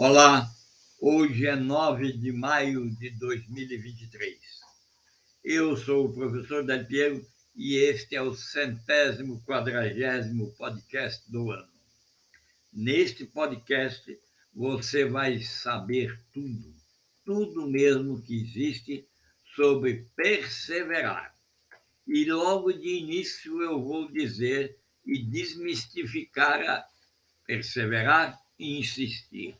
Olá, hoje é 9 de maio de 2023. Eu sou o professor Del Piero e este é o centésimo quadragésimo podcast do ano. Neste podcast você vai saber tudo, tudo mesmo que existe sobre perseverar. E logo de início eu vou dizer e desmistificar a perseverar e insistir.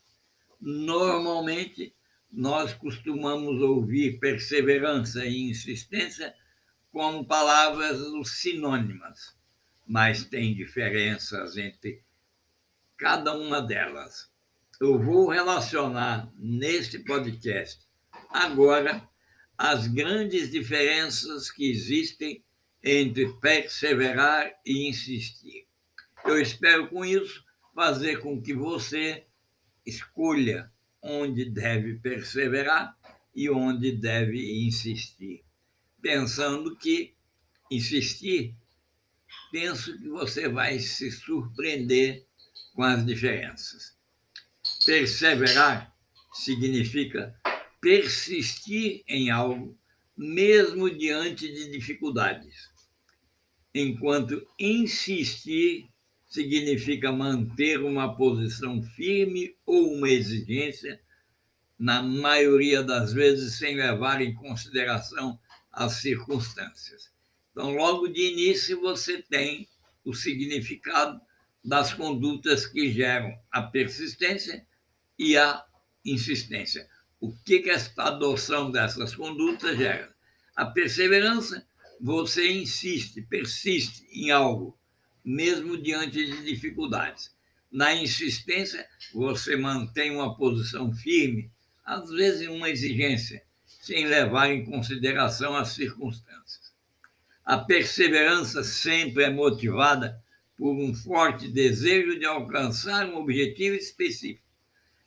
Normalmente, nós costumamos ouvir perseverança e insistência como palavras sinônimas, mas tem diferenças entre cada uma delas. Eu vou relacionar neste podcast agora as grandes diferenças que existem entre perseverar e insistir. Eu espero com isso fazer com que você escolha onde deve perseverar e onde deve insistir. Pensando que insistir, penso que você vai se surpreender com as diferenças. Perseverar significa persistir em algo, mesmo diante de dificuldades, enquanto insistir significa manter uma posição firme ou uma exigência, na maioria das vezes sem levar em consideração as circunstâncias. Então, logo de início, você tem o significado das condutas que geram a persistência e a insistência. O que, que esta adoção dessas condutas gera? A perseverança, você insiste, persiste em algo mesmo diante de dificuldades. Na insistência, você mantém uma posição firme, às vezes uma exigência, sem levar em consideração as circunstâncias. A perseverança sempre é motivada por um forte desejo de alcançar um objetivo específico,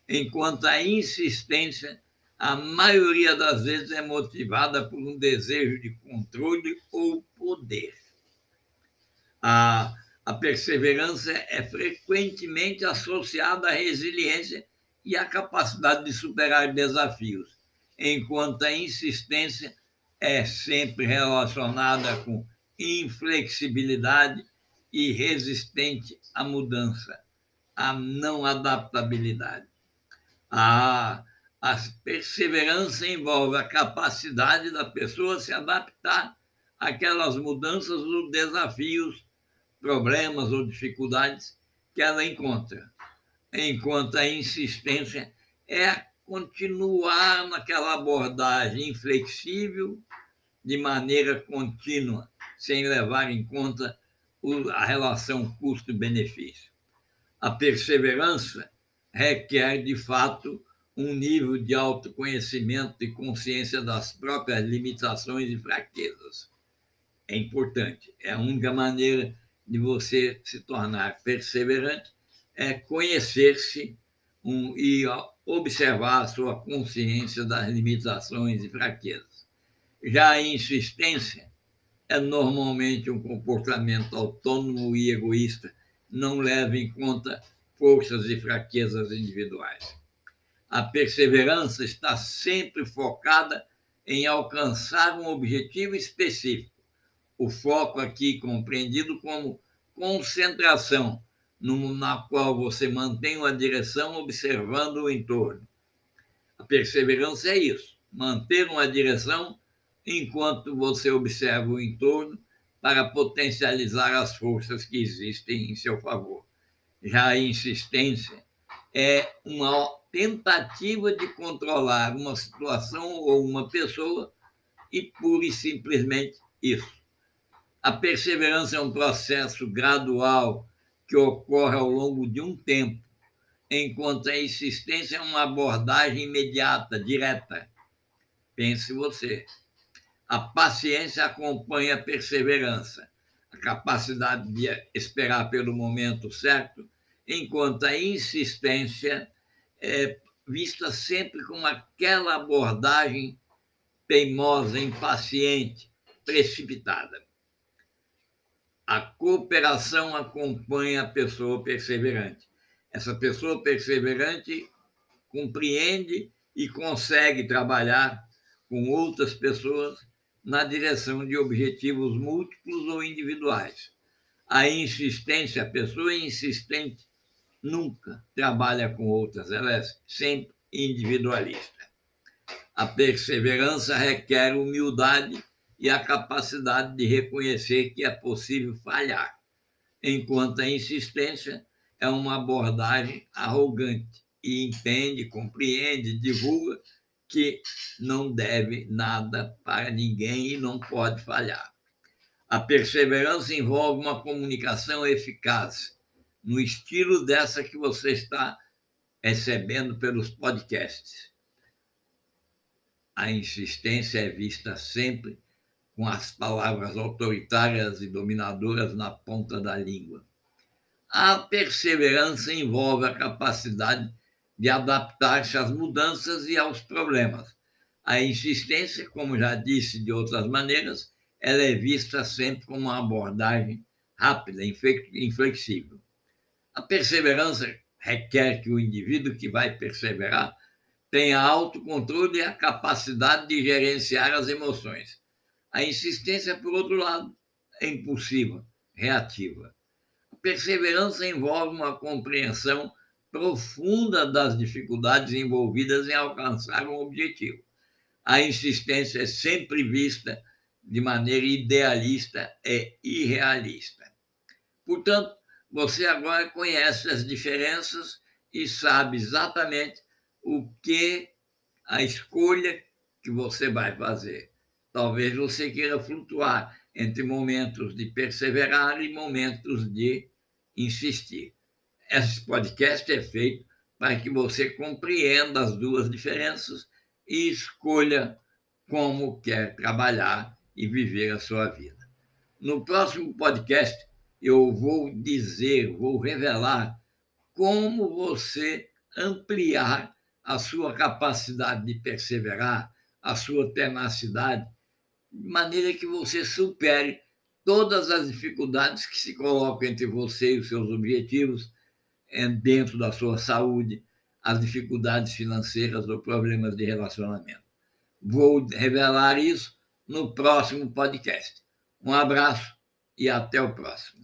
enquanto a insistência, a maioria das vezes, é motivada por um desejo de controle ou poder. A a perseverança é frequentemente associada à resiliência e à capacidade de superar desafios, enquanto a insistência é sempre relacionada com inflexibilidade e resistente à mudança, à não adaptabilidade. A, a perseverança envolve a capacidade da pessoa se adaptar àquelas mudanças ou desafios problemas ou dificuldades que ela encontra, enquanto a insistência é continuar naquela abordagem inflexível, de maneira contínua, sem levar em conta a relação custo-benefício. A perseverança requer, de fato, um nível de autoconhecimento e consciência das próprias limitações e fraquezas. É importante, é a única maneira de você se tornar perseverante é conhecer-se um, e observar a sua consciência das limitações e fraquezas. Já a insistência é normalmente um comportamento autônomo e egoísta, não leva em conta forças e fraquezas individuais. A perseverança está sempre focada em alcançar um objetivo específico o foco aqui compreendido como concentração, na qual você mantém uma direção observando o entorno. A perseverança é isso, manter uma direção enquanto você observa o entorno para potencializar as forças que existem em seu favor. Já a insistência é uma tentativa de controlar uma situação ou uma pessoa e pura e simplesmente isso. A perseverança é um processo gradual que ocorre ao longo de um tempo, enquanto a insistência é uma abordagem imediata, direta. Pense você. A paciência acompanha a perseverança, a capacidade de esperar pelo momento certo, enquanto a insistência é vista sempre como aquela abordagem teimosa, impaciente, precipitada. A cooperação acompanha a pessoa perseverante. Essa pessoa perseverante compreende e consegue trabalhar com outras pessoas na direção de objetivos múltiplos ou individuais. A insistência, a pessoa insistente nunca trabalha com outras, ela é sempre individualista. A perseverança requer humildade e a capacidade de reconhecer que é possível falhar, enquanto a insistência é uma abordagem arrogante e entende, compreende, divulga que não deve nada para ninguém e não pode falhar. A perseverança envolve uma comunicação eficaz, no estilo dessa que você está recebendo pelos podcasts. A insistência é vista sempre com as palavras autoritárias e dominadoras na ponta da língua. A perseverança envolve a capacidade de adaptar-se às mudanças e aos problemas. A insistência, como já disse de outras maneiras, ela é vista sempre como uma abordagem rápida, inflexível. A perseverança requer que o indivíduo que vai perseverar tenha autocontrole e a capacidade de gerenciar as emoções. A insistência, por outro lado, é impulsiva, reativa. A perseverança envolve uma compreensão profunda das dificuldades envolvidas em alcançar um objetivo. A insistência é sempre vista de maneira idealista e irrealista. Portanto, você agora conhece as diferenças e sabe exatamente o que a escolha que você vai fazer. Talvez você queira flutuar entre momentos de perseverar e momentos de insistir. Esse podcast é feito para que você compreenda as duas diferenças e escolha como quer trabalhar e viver a sua vida. No próximo podcast, eu vou dizer, vou revelar como você ampliar a sua capacidade de perseverar, a sua tenacidade, de maneira que você supere todas as dificuldades que se colocam entre você e os seus objetivos é dentro da sua saúde, as dificuldades financeiras ou problemas de relacionamento. Vou revelar isso no próximo podcast. Um abraço e até o próximo.